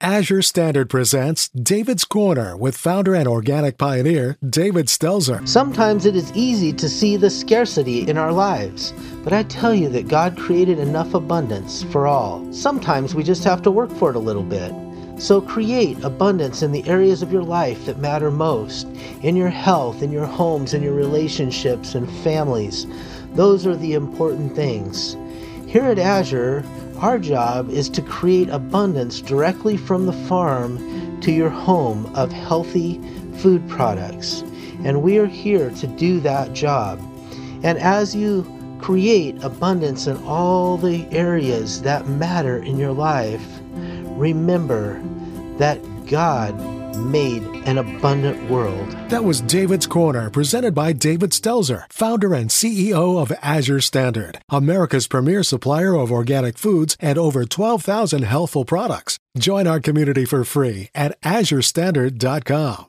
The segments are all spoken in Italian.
Azure Standard presents David's Corner with founder and organic pioneer David Stelzer. Sometimes it is easy to see the scarcity in our lives, but I tell you that God created enough abundance for all. Sometimes we just have to work for it a little bit. So create abundance in the areas of your life that matter most in your health, in your homes, in your relationships and families. Those are the important things. Here at Azure, our job is to create abundance directly from the farm to your home of healthy food products. And we are here to do that job. And as you create abundance in all the areas that matter in your life, remember that God made an abundant world. That was David's Corner, presented by David Stelzer, founder and CEO of Azure Standard, America's premier supplier of organic foods and over 12,000 healthful products. Join our community for free at azurestandard.com.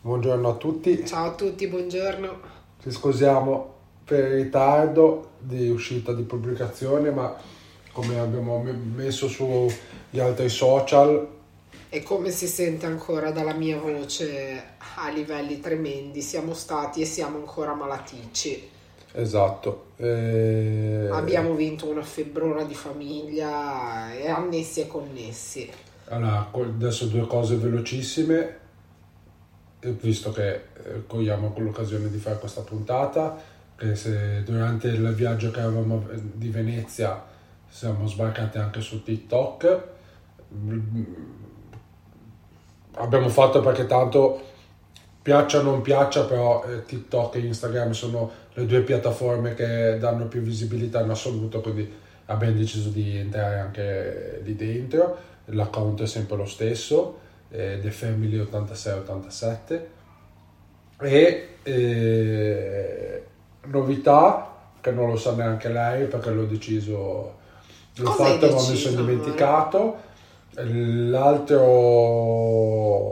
Buongiorno a tutti. Ciao a tutti, buongiorno. Ci scusiamo per il ritardo di uscita di pubblicazione, ma come abbiamo messo sugli altri social e come si sente ancora dalla mia voce a livelli tremendi, siamo stati e siamo ancora malaticci. Esatto. E... Abbiamo vinto una febbrona di famiglia e annessi e connessi. Allora, adesso due cose velocissime, visto che eh, cogliamo con l'occasione di fare questa puntata, che se durante il viaggio che avevamo di Venezia siamo sbarcati anche su TikTok abbiamo fatto perché tanto piaccia o non piaccia, però eh, TikTok e Instagram sono le due piattaforme che danno più visibilità in assoluto, quindi abbiamo deciso di entrare anche lì dentro. L'account è sempre lo stesso, eh, The Family 8687. E eh, novità che non lo sa neanche lei perché l'ho deciso, l'ho Cosa fatto ma mi sono dimenticato L'altro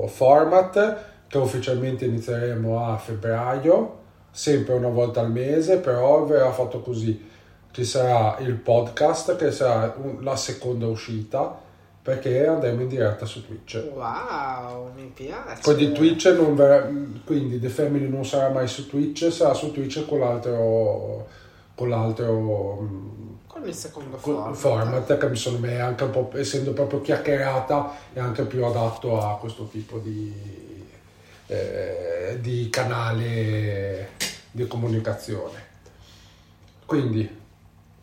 format che ufficialmente inizieremo a febbraio, sempre una volta al mese, però verrà fatto così. Ci sarà il podcast che sarà la seconda uscita perché andremo in diretta su Twitch. Wow, mi piace. Quindi Twitch non verrà, quindi The Family non sarà mai su Twitch, sarà su Twitch con l'altro con l'altro mm, con il secondo format, format che mi sono me anche un po' essendo proprio chiacchierata è anche più adatto a questo tipo di, eh, di canale di comunicazione. Quindi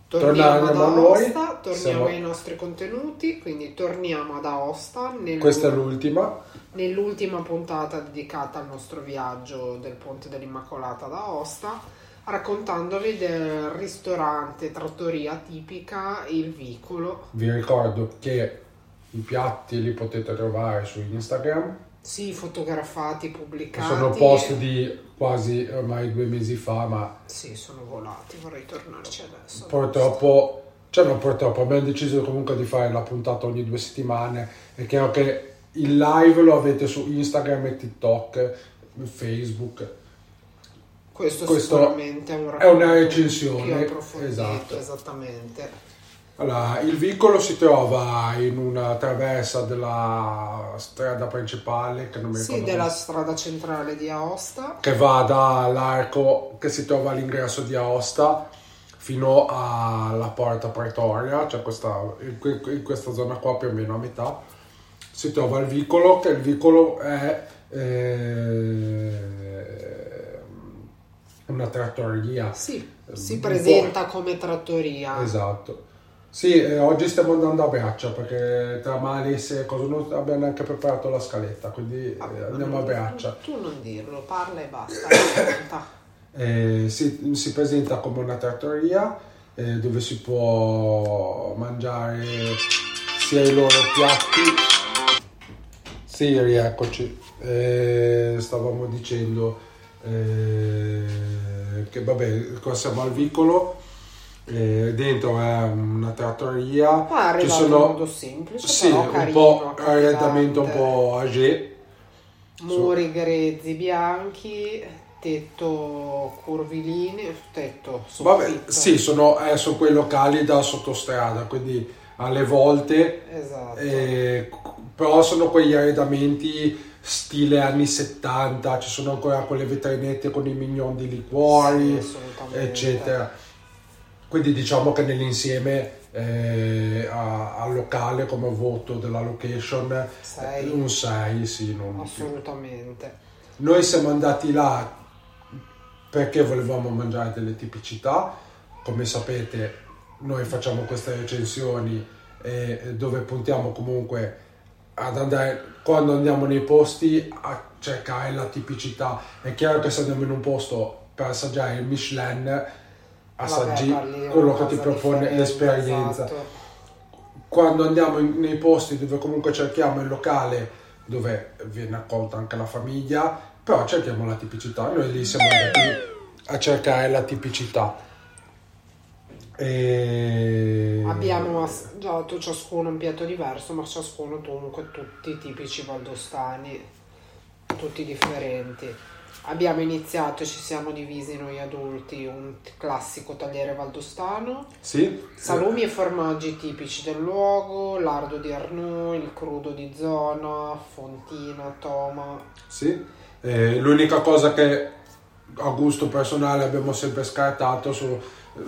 torniamo ad Aosta torniamo siamo... ai nostri contenuti quindi torniamo ad Aosta nel... questa è l'ultima. nell'ultima puntata dedicata al nostro viaggio del Ponte dell'Immacolata ad Aosta raccontandovi del ristorante trattoria tipica Il Vicolo. Vi ricordo che i piatti li potete trovare su Instagram. Sì, fotografati, pubblicati. Sono post di quasi ormai due mesi fa, ma... Sì, sono volati, vorrei tornarci adesso. Purtroppo, cioè non purtroppo, abbiamo deciso comunque di fare la puntata ogni due settimane. È chiaro che il live lo avete su Instagram e TikTok, Facebook questo, Questo sicuramente è, un è una recensione. Esatto. Esattamente. Allora, il vicolo si trova in una traversa della strada principale, che non mi ricordo. Sì, della strada centrale di Aosta. Che va dall'arco che si trova all'ingresso di Aosta fino alla porta pretoria, cioè questa, in questa zona qua più o meno a metà. Si trova il vicolo, che il vicolo è... Eh, una trattoria. Sì, si presenta come trattoria. Esatto. Sì, eh, oggi stiamo andando a braccia perché tra Malis e cosa non abbiamo neanche preparato la scaletta, quindi ah, eh, andiamo a braccia. Tu non dirlo, parla e basta. eh, si, si, presenta come una trattoria eh, dove si può mangiare sia i loro piatti. Sì, rieccoci. Eh, stavamo dicendo eh, che vabbè, qua siamo al vicolo. eh, dentro è una trattoria. Ma ci in sono modo semplice, sì, però un po' arredamento un po' age. Muri grezzi bianchi, tetto curvilini, tetto Vabbè, sì, sono, eh, sono quei locali da sottostrada, quindi alle volte Esatto. Eh, però sono quegli arredamenti stile anni 70, ci sono ancora quelle vetrinette con i mignon di liquori, Sì, assolutamente. eccetera. Quindi diciamo che nell'insieme eh, al locale come voto della location Sei. un 6, sì, non di più. Assolutamente. Noi siamo andati là perché volevamo mangiare delle tipicità. Come sapete, noi facciamo queste recensioni eh, dove puntiamo comunque ad andare quando andiamo nei posti a cercare la tipicità. È chiaro che se andiamo in un posto per assaggiare il Michelin, assaggi Vabbè, quello che ti propone l'esperienza esatto. quando andiamo in- nei posti dove comunque cerchiamo il locale dove viene accolta anche la famiglia, però cerchiamo la tipicità. Noi lì siamo andati a cercare la tipicità. E... Abbiamo assaggiato ciascuno un piatto diverso, ma ciascuno comunque tutti tipici valdostani, tutti differenti. Abbiamo iniziato e ci siamo divisi noi adulti un classico tagliere valdostano, Sì? salumi e formaggi tipici del luogo, lardo di Arnoux, il crudo di zona, fontina, toma. Sì. Eh, l'unica cosa che a gusto personale abbiamo sempre scartato su,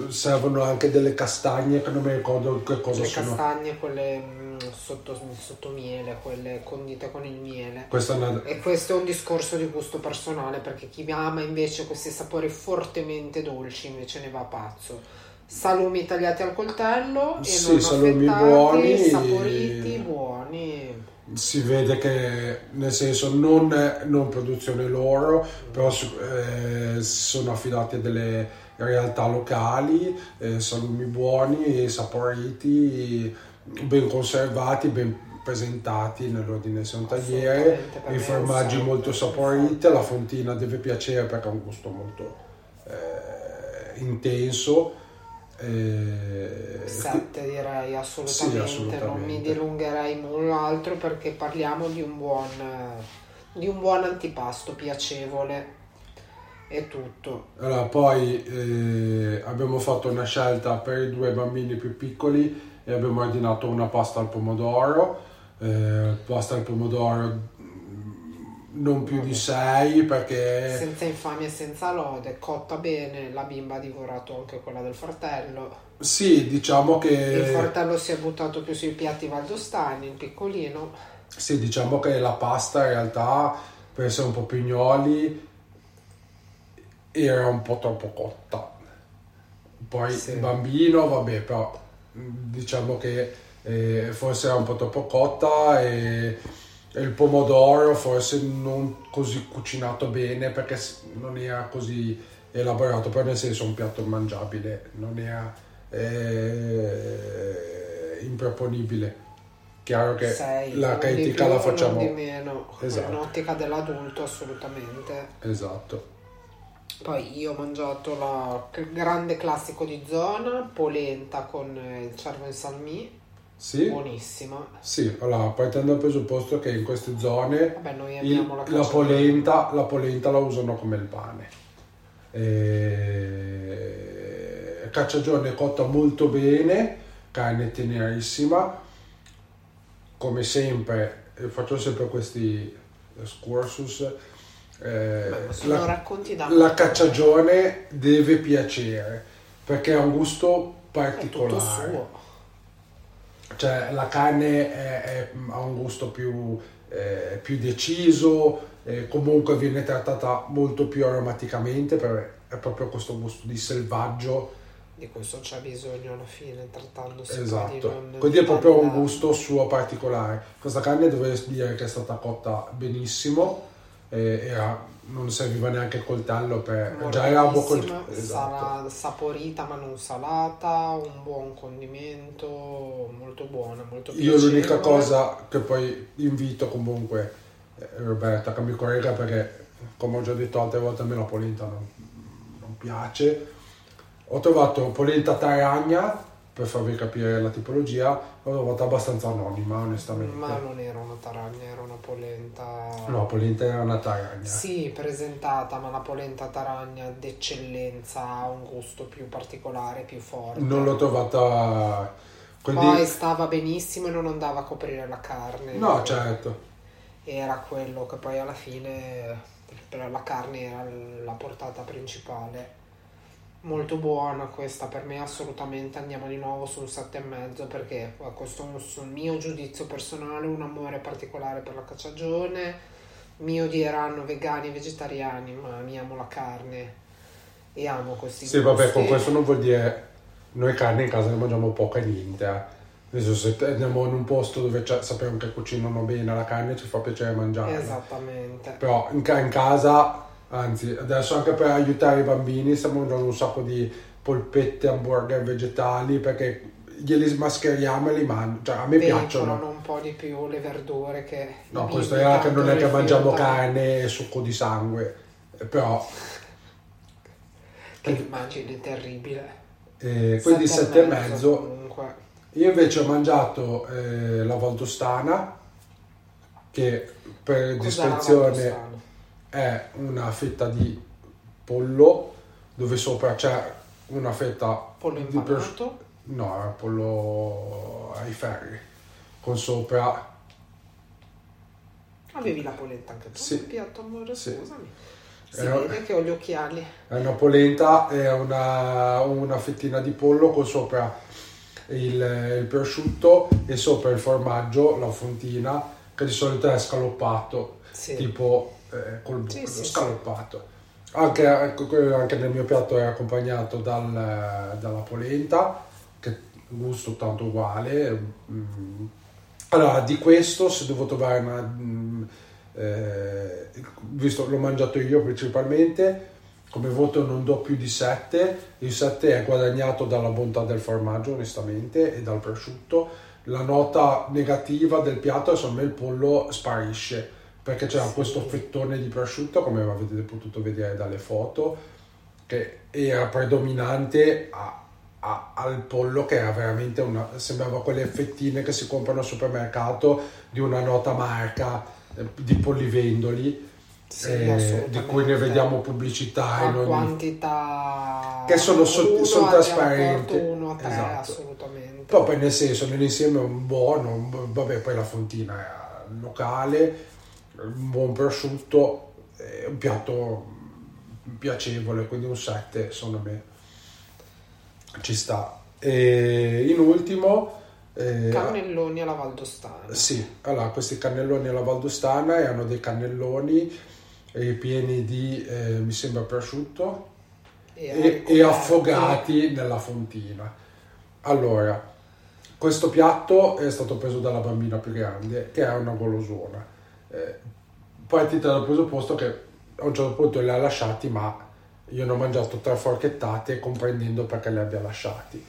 servono anche delle castagne che non mi ricordo che cosa Le sono. castagne, quelle mm, sotto, sotto miele, quelle condite con il miele. Una... E questo è un discorso di gusto personale perché chi ama invece questi sapori fortemente dolci invece ne va pazzo. Salumi tagliati al coltello e Sì, non salumi affettati, buoni. saporiti, buoni. si vede che nel senso non, non produzione loro, però eh, sono affidati a delle realtà locali, eh, salumi buoni, saporiti, ben conservati, ben presentati nell'ordine di un tagliere, Assolutamente, i formaggi sette, molto saporiti, sette. la fontina deve piacere perché ha un gusto molto eh, intenso. eh, 7 direi assolutamente, Sì, non mi assolutamente. dilungherei molto altro perché parliamo di un buon, di un buon antipasto piacevole. È tutto. Allora, poi eh, abbiamo fatto una scelta per i due bambini più piccoli e abbiamo ordinato una pasta al pomodoro. eh, pasta al pomodoro mm, non più di 6 perché Senza infamia e senza lode, cotta bene, la bimba ha divorato anche quella del fratello. sì, diciamo Il che fratello si è buttato più sui piatti valdostani, il piccolino. sì, diciamo che la pasta in realtà per essere un po' pignoli era un po' troppo cotta. Poi Sì. il bambino, vabbè, però diciamo che eh, forse era un po' troppo cotta e, e il pomodoro forse non così cucinato bene perché non era così elaborato, però nel senso un piatto mangiabile, non era eh, improponibile. Chiaro che Sei, la critica più, la facciamo... Non di meno, Esatto. in ottica dell'adulto assolutamente. Esatto. Poi io ho mangiato la grande classico di zona, polenta con eh, il cervo in salmì, Sì? buonissima. Sì, allora partendo dal presupposto che in queste zone Vabbè, il- la la, polenta, la polenta la usano come il pane. E... Cacciagione cotta molto bene, carne tenerissima. Come sempre, eh, faccio sempre questi excursus. Eh, Beh, la- racconti da la cacciagione deve piacere perché ha un gusto particolare. suo. Cioè la carne è- è- ha un gusto più, eh, più deciso, eh, comunque viene trattata molto più aromaticamente, perché è proprio questo gusto di selvaggio. Di questo c'è bisogno alla fine, trattandosi Esatto, non quindi è proprio un gusto suo particolare. Questa carne devo dire che è stata cotta benissimo, e era, non serviva neanche il coltello per già era un buon Morbidissima, coltello esatto. sala- saporita ma non salata, un buon condimento, molto buona, molto io piacevole. l'unica cosa che poi invito comunque eh, Roberta che mi corregga perché come ho già detto altre volte a me la polenta non, non piace ho trovato polenta taragna per farvi capire la tipologia l'ho trovata abbastanza anonima onestamente Ma non era una taragna, era una polenta... no polenta era una taragna Sì, presentata, ma la polenta taragna d'eccellenza ha un gusto più particolare, più forte. non l'ho trovata quindi Poi stava benissimo e non andava a coprire la carne. no certo Era quello che poi alla fine la carne era la portata principale. Molto buona questa, per me assolutamente andiamo di nuovo su un 7,5 perché questo è un sul mio giudizio personale, un amore particolare per la cacciagione. Mi odieranno vegani e vegetariani, ma amiamo la carne e amo questi Sì, vabbè, con gusti. questo non vuol dire noi carne in casa ne mangiamo poca e niente. Adesso se andiamo in un posto dove sappiamo che cucinano bene la carne ci fa piacere mangiarla. Esattamente. Però in, in casa, anzi, adesso anche per aiutare i bambini stiamo mangiando un sacco di polpette, hamburger vegetali perché glieli smascheriamo e li mangio. Cioè, a me Vencolano piacciono. un po' di più le verdure che... No, questo è che non è che mangiamo carne e succo di sangue, però Che immagine terribile. eh, quindi Sette e mezzo. Comunque. Io invece ho mangiato eh, la valdostana, che per Cos'è valdostana? È una fetta di pollo dove sopra c'è una fetta Pollo di prosciutto. No, è pollo ai ferri, con sopra Avevi la polenta anche tu Sì. piatto, amore? Sì. Scusami. Si Eh, vede che ho gli occhiali. è una polenta e una, una fettina di pollo con sopra il, il prosciutto e sopra il formaggio, la fontina, che di solito è scaloppato, Sì. tipo eh, col burro, sì, sì. scaloppato. Anche, anche nel mio piatto è accompagnato dal- dalla polenta, che gusto tanto uguale. mm. Allora, di questo, se devo trovare una... mm, eh, visto l'ho mangiato io principalmente, come voto non do più di 7. Il 7 è guadagnato dalla bontà del formaggio, onestamente, e dal prosciutto. La nota negativa del piatto è secondo me il pollo sparisce perché c'era Sì. questo fettone di prosciutto, come avete potuto vedere dalle foto, che era predominante a- a- al pollo che era veramente una sembrava quelle fettine che si comprano al supermercato di una nota marca eh, di pollivendoli Sì, eh, di cui ne vediamo pubblicità in ogni- quantità Che sono so- sono trasparenti. uno a tre Esatto. assolutamente poi nel senso, nell'insieme è un buono, un vabbè poi la fontina locale, un buon prosciutto, è un piatto piacevole, quindi un 7 secondo me ci sta. E in ultimo... eh, cannelloni alla valdostana sì, allora questi cannelloni alla Valdostana erano dei cannelloni eh, pieni di, eh, mi sembra, prosciutto e, e ricoperti. affogati nella fontina. Allora, questo piatto è stato preso dalla bambina più grande, che è una golosona. Eh, partita dal presupposto che a un certo punto li ha lasciati, ma io ne ho mangiato tre forchettate comprendendo perché li abbia lasciati.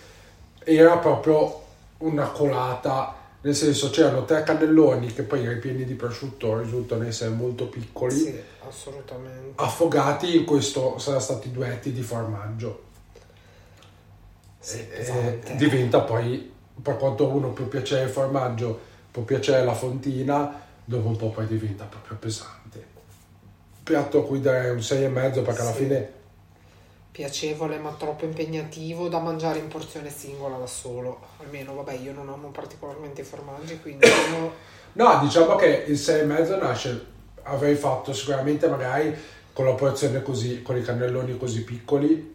Era proprio una colata, nel senso c'erano tre cannelloni che poi ripieni di prosciutto risultano essere molto piccoli sì assolutamente affogati in questo sono stati duetti di formaggio sì, pesante. diventa poi per quanto uno può piacere il formaggio può piacere la fontina dopo un po' poi diventa proprio pesante piatto a cui darei un 6,5 perché alla Sì. fine piacevole ma troppo impegnativo da mangiare in porzione singola da solo almeno vabbè io non amo particolarmente i formaggi quindi io no diciamo che il 6,5 nasce avrei fatto sicuramente magari con la porzione così con i cannelloni così piccoli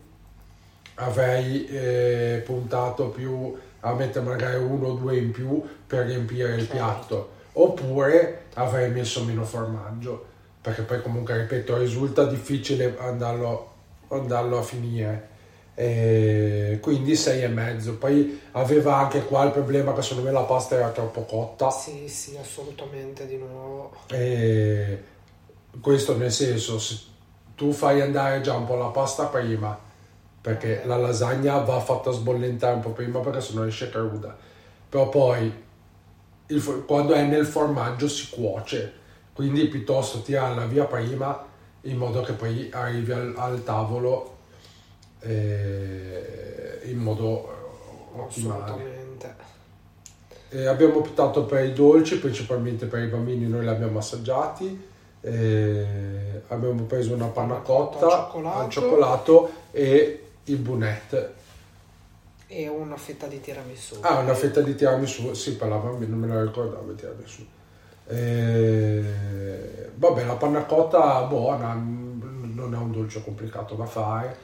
avrei eh, puntato più a mettere magari uno o due in più per riempire il Certo. piatto oppure avrei messo meno formaggio perché poi comunque ripeto risulta difficile andarlo, andarlo a finire. E quindi sei e mezzo. Poi aveva anche qua il problema che secondo me la pasta era troppo cotta. Sì sì assolutamente di nuovo. E questo nel senso, se tu fai andare già un po' la pasta prima, perché la lasagna va fatta sbollentare un po' prima perché sennò esce cruda. Però poi il, quando è nel formaggio si cuoce, quindi piuttosto tirarla via prima in modo che poi arrivi al, al tavolo eh, in modo ottimale. Assolutamente. E abbiamo optato per i dolci, principalmente per i bambini, noi li abbiamo assaggiati. E abbiamo preso una panna cotta al cioccolato. al cioccolato e il bunette. E una fetta di tiramisù. Ah, una fetta di tiramisù, sì, per la bambina non me la ricordavo tiramisù. E... Vabbè, la panna cotta buona, non è un dolce complicato da fare.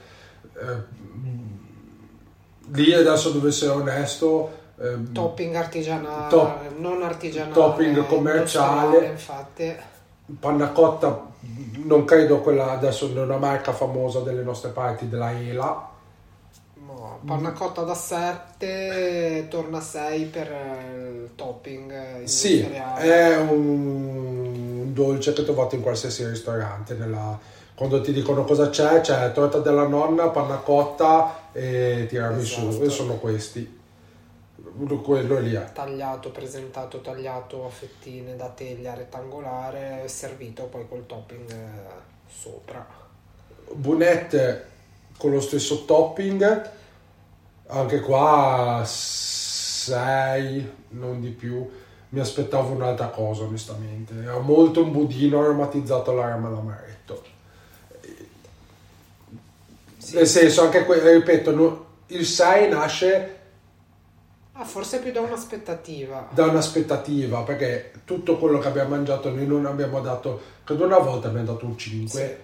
Eh, lì adesso devo essere onesto, ehm, Topping artigianale, Top- non artigianale. topping commerciale. Infatti. panna cotta, non credo quella adesso è una marca famosa delle nostre parti, della Ela. No, panna cotta da 7 torna a 6 per il topping eh, Sì, è un dolce che trovate in qualsiasi ristorante. nella- Quando ti dicono cosa c'è, c'è torta della nonna, panna cotta e tiramisù. Esatto. E sono questi. Quello lì è. tagliato, presentato, tagliato a fettine da teglia rettangolare, servito poi col topping eh, sopra. Bunette con lo stesso topping, anche qua 6, non di più. Mi aspettavo un'altra cosa, onestamente. Era molto un budino aromatizzato alla rama d'amaretto. Nel senso, anche que- ripeto, il 6 nasce Ah, forse più da un'aspettativa. da un'aspettativa, perché tutto quello che abbiamo mangiato noi non abbiamo dato, credo una volta abbiamo dato un 5,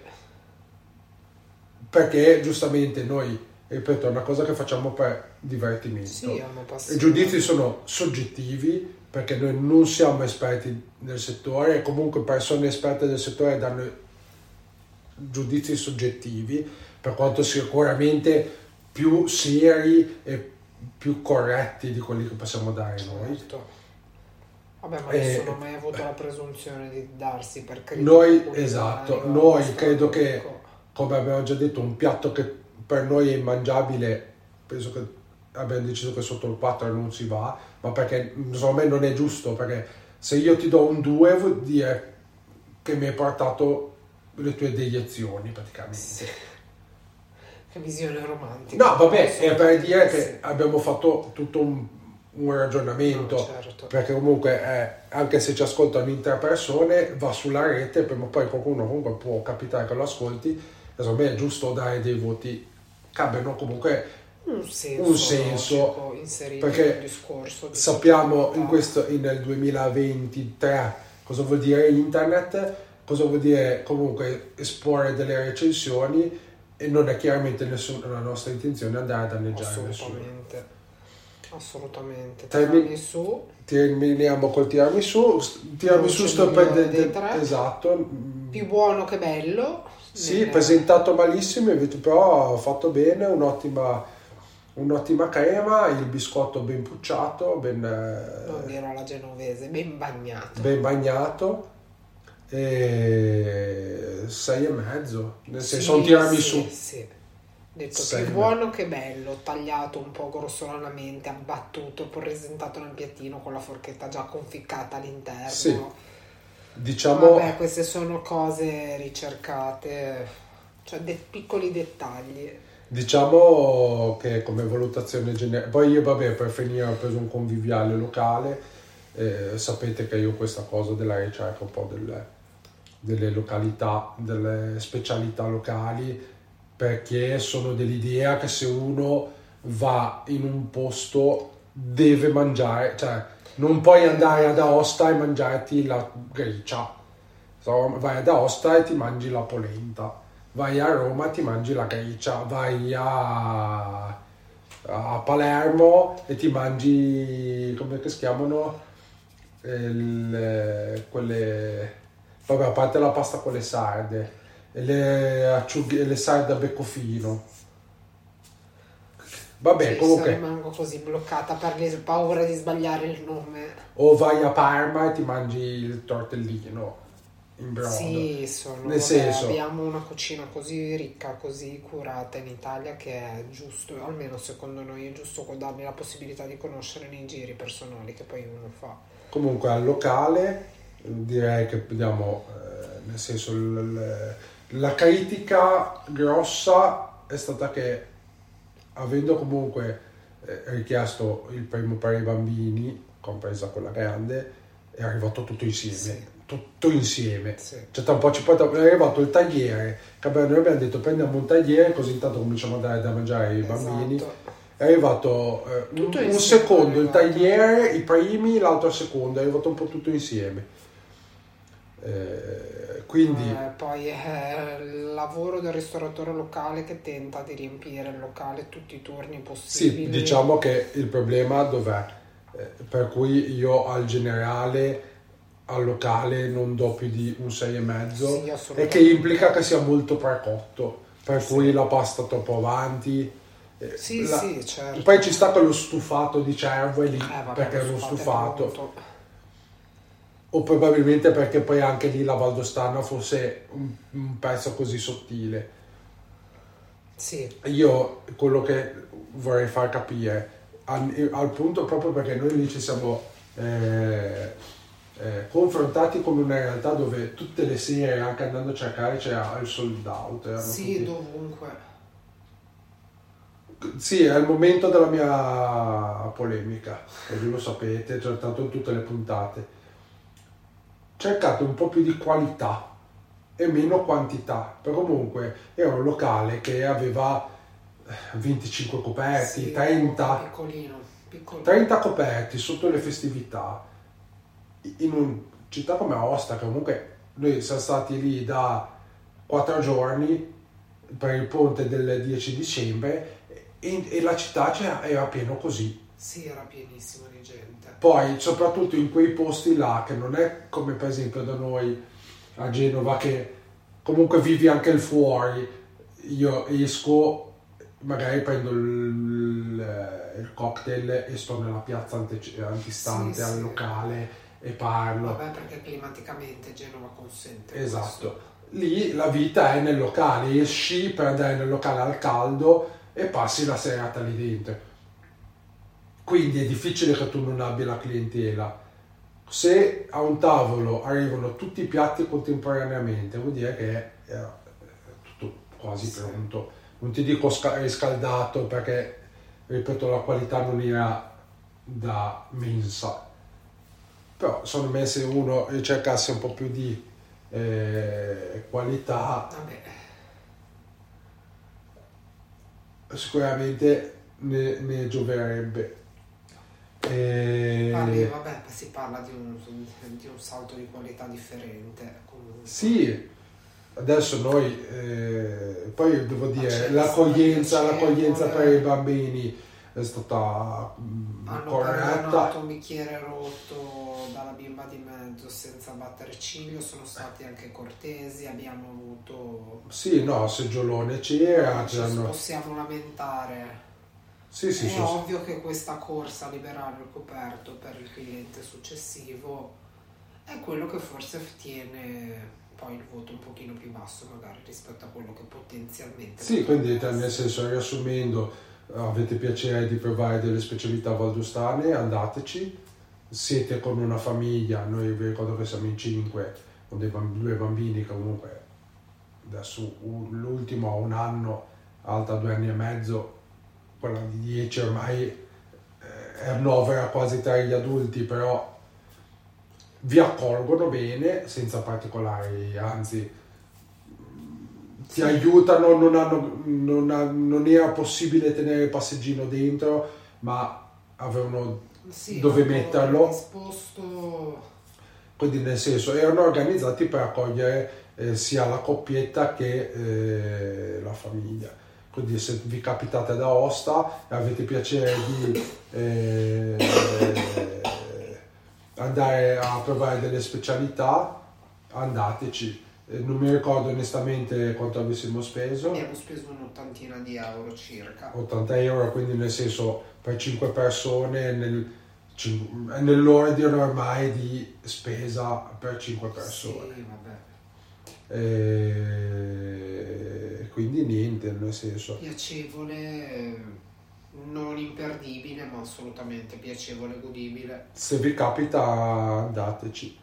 perché giustamente noi, ripeto, è una cosa che facciamo per divertimento. Sì, I giudizi sono soggettivi perché noi non siamo esperti nel settore e comunque persone esperte del settore danno giudizi soggettivi per quanto sicuramente più seri e più corretti di quelli che possiamo dare noi. Certo. Vabbè, ma Eh, nessuno ha mai avuto la presunzione di darsi per credere. Noi, esatto, noi credo che, come abbiamo già detto, un piatto che per noi è immangiabile, penso che abbiamo deciso che sotto il 4 non si va, ma perché secondo me non è giusto, perché se io ti do un 2 vuol dire che mi hai portato le tue deiezioni praticamente. Che visione romantica. No, vabbè, è per dire che sì. abbiamo fatto tutto un, un ragionamento, No, certo. perché comunque eh, anche se ci ascoltano in tre persone va sulla rete, prima o poi qualcuno comunque può capitare che lo ascolti, secondo me è giusto dare dei voti che abbiano comunque un senso, un senso, logico perché discorso. di sappiamo in questo, nel 2023 cosa vuol dire internet, cosa vuol dire comunque esporre delle recensioni e non è chiaramente nessuna la nostra intenzione andare a danneggiare nessuno. Assolutamente. Assolutamente. Termi- Tirami su. terminiamo col tiramisù tiramisù sto tre. esatto Più buono che bello. Sì Nel- presentato malissimo invece però fatto bene un'ottima un'ottima crema il biscotto ben pucciato ben, eh, Non dirò la genovese, ben bagnato. ben bagnato e sei e mezzo nel Sì, senso un tiramisù Sì, sì. Detto Sei più e buono che bello, tagliato un po' grossolanamente, abbattuto, presentato nel piattino con la forchetta già conficcata all'interno. Sì. Diciamo Vabbè, queste sono cose ricercate, cioè dei piccoli dettagli. Diciamo che come valutazione generale, poi io vabbè per finire ho preso un conviviale locale, eh, sapete che io questa cosa della ricerca un po' delle, delle località, delle specialità locali, perché sono dell'idea che se uno va in un posto deve mangiare, cioè non puoi andare ad Aosta e mangiarti la gricia, vai ad Aosta e ti mangi la polenta, vai a Roma e ti mangi la gricia, vai a, a Palermo e ti mangi, come si chiamano? Il- quelle, vabbè, a parte la pasta con le sarde, le, le sarde a becco fino. Vabbè, Sì, comunque, se rimango così bloccata per le- paura di sbagliare il nome. o vai a Parma e ti mangi il tortellino. in brodo. Sì, sono, Nel vabbè, senso- abbiamo una cucina così ricca, così curata in Italia che è giusto, almeno secondo noi è giusto dargli la possibilità di conoscere nei giri personali che poi uno fa. Comunque al locale direi che diamo, eh, nel senso, l- l- la critica grossa è stata che avendo comunque eh, richiesto il primo per i bambini, compresa quella grande, è arrivato tutto insieme. Sì. Tutto insieme. Sì. Cioè, tra un po' ci porta- è arrivato il tagliere, che noi abbiamo detto prendiamo un tagliere così intanto cominciamo a dare da mangiare ai bambini. Esatto. È arrivato eh, un, un secondo, il tagliere, i primi, l'altro secondo, è arrivato un po' tutto insieme. Eh, quindi Eh, poi è il lavoro del ristoratore locale che tenta di riempire il locale tutti i turni possibili. sì, diciamo che il problema dov'è? Eh, per cui io al generale, al locale non do più di un 6,5 Sì, e che implica che sia molto precotto, per cui la pasta troppo avanti. eh, Sì, la- sì, certo. Poi ci sta quello stufato di cervo è lì, Eh, vabbè, perché è uno stufato. O probabilmente perché poi anche lì la Valdostana fosse un, un pezzo così sottile. Sì, Io quello che vorrei far capire, al, al punto proprio perché noi lì ci siamo eh, eh, confrontati con una realtà dove tutte le sere, anche andando a cercare, c'era il sold out. sì, tutti- dovunque. Sì, è il momento della mia polemica, e voi lo sapete, c'è stato in tutte le puntate. Cercate un po' più di qualità e meno quantità, però comunque era un locale che aveva eh, 25 coperti, Sì, 30, Piccolino, piccolino. 30 coperti sotto le festività, in una città come Aosta, che comunque noi siamo stati lì da 4 giorni per il ponte del 10 dicembre e, e la città era pieno così. Sì, era pienissimo di gente. Poi, soprattutto in quei posti là, che non è come per esempio da noi a Genova, che comunque vivi anche il fuori. Io esco, magari prendo il, il cocktail e sto nella piazza ante- antistante Sì, al sì. locale e parlo. Vabbè, perché climaticamente Genova consente. Esatto. Lì la vita è nel locale, esci per andare nel locale al caldo e passi la serata lì dentro. Quindi è difficile che tu non abbia la clientela. Se a un tavolo arrivano tutti i piatti contemporaneamente, vuol dire che è eh, tutto quasi Sì. pronto. Non ti dico sca- riscaldato perché, ripeto, la qualità non era da mensa. Però secondo me se uno ricercasse un po' più di eh, qualità, Vabbè, sicuramente ne, ne gioverebbe. E- parli- vabbè, si parla di un, di un salto di qualità differente. Comunque. Sì, adesso noi, eh, poi devo dire, l'accoglienza, l'accoglienza per i bambini è stata mm, Hanno corretta. un bicchiere rotto dalla bimba di mezzo senza battere ciglio, sono stati anche cortesi, abbiamo avuto... Sì, no, seggiolone c'era, Non ci possiamo lamentare. Sì, sì, È sono- ovvio che questa corsa a liberare il coperto per il cliente successivo è quello che forse tiene poi il voto un pochino più basso magari rispetto a quello che potenzialmente Sì, quindi nel senso, riassumendo, avete piacere di provare delle specialità valdostane, andateci. Siete con una famiglia, noi vi ricordo che siamo in cinque, con dei bamb- due bambini comunque adesso l'ultimo ha un anno, alta due anni e mezzo, quella di dieci ormai eh, è annovera quasi tra gli adulti, però vi accolgono bene, senza particolari, anzi ti aiutano, non, hanno, non, ha- non era possibile tenere il passeggino dentro, ma avevano, Sì, dove metterlo. disposto quindi nel senso, erano organizzati per accogliere eh, sia la coppietta che eh, la famiglia. Quindi se vi capitate ad Aosta e avete piacere di eh, andare a provare delle specialità, andateci. Eh, non mi ricordo onestamente quanto avessimo speso. abbiamo speso un'ottantina di euro circa 80 euro, quindi nel senso per 5 persone nel- è nell'ordine ormai di spesa per 5 persone. Sì, vabbè. E quindi niente, nel senso. Piacevole, non imperdibile, ma assolutamente piacevole, godibile. Se vi capita andateci.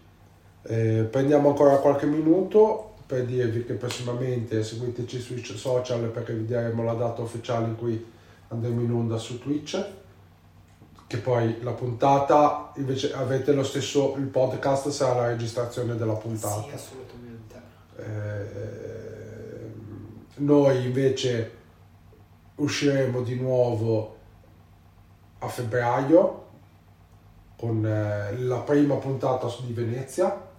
Eh, prendiamo ancora qualche minuto per dirvi che prossimamente seguiteci sui social perché vi daremo la data ufficiale in cui andremo in onda su Twitch. Che poi la puntata invece avete lo stesso, il podcast sarà la registrazione della puntata. Sì, assolutamente. Eh, noi invece usciremo di nuovo a febbraio con eh, la prima puntata su di Venezia.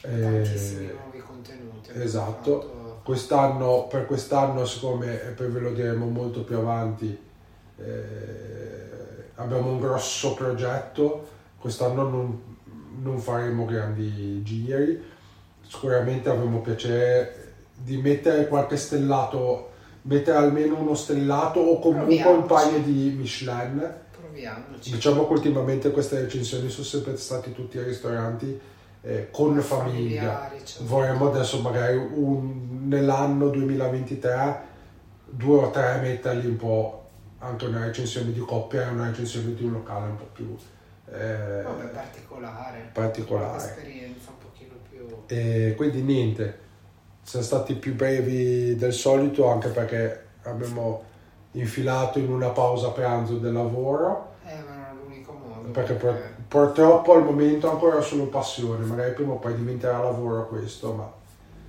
Eh, Tantissimi nuovi contenuti. esatto. fatto. Quest'anno, per quest'anno, siccome e poi ve lo diremo molto più avanti, eh, abbiamo un grosso progetto. Quest'anno non, non faremo grandi giri. Sicuramente avremo piacere di mettere qualche stellato, mettere almeno uno stellato o comunque un Proviamoci. paio di Michelin. Proviamoci. Diciamo che ultimamente queste recensioni sono sempre stati tutti ai ristoranti eh, con famiglia. Certo. Vorremmo adesso magari un- nell'anno 2023 due o tre metterli un po' anche una recensione di coppia e una recensione di un locale un po' più eh, Vabbè, particolare. particolare. Esperienza un pochino più... E quindi niente, siamo stati più brevi del solito anche perché abbiamo infilato in una pausa pranzo del lavoro. Eh, ma non è l'unico modo. Perché pur- purtroppo al momento ancora solo passione, magari prima o poi diventerà lavoro questo, ma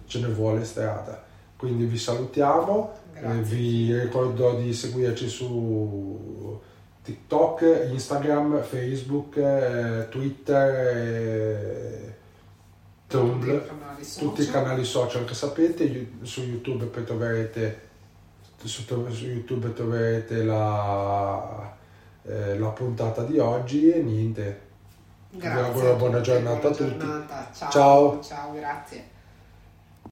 ce ne vuole strada. Quindi vi salutiamo, eh, vi ricordo di seguirci su TikTok, Instagram, Facebook, eh, Twitter, Tutti i Tumblr, canali tutti i social. canali social che sapete, su YouTube poi troverete, su, su YouTube troverete la, eh, la puntata di oggi e niente. Grazie. Vi auguro a buona giornata a tutti. giornata. Ciao. Ciao. Ciao, grazie.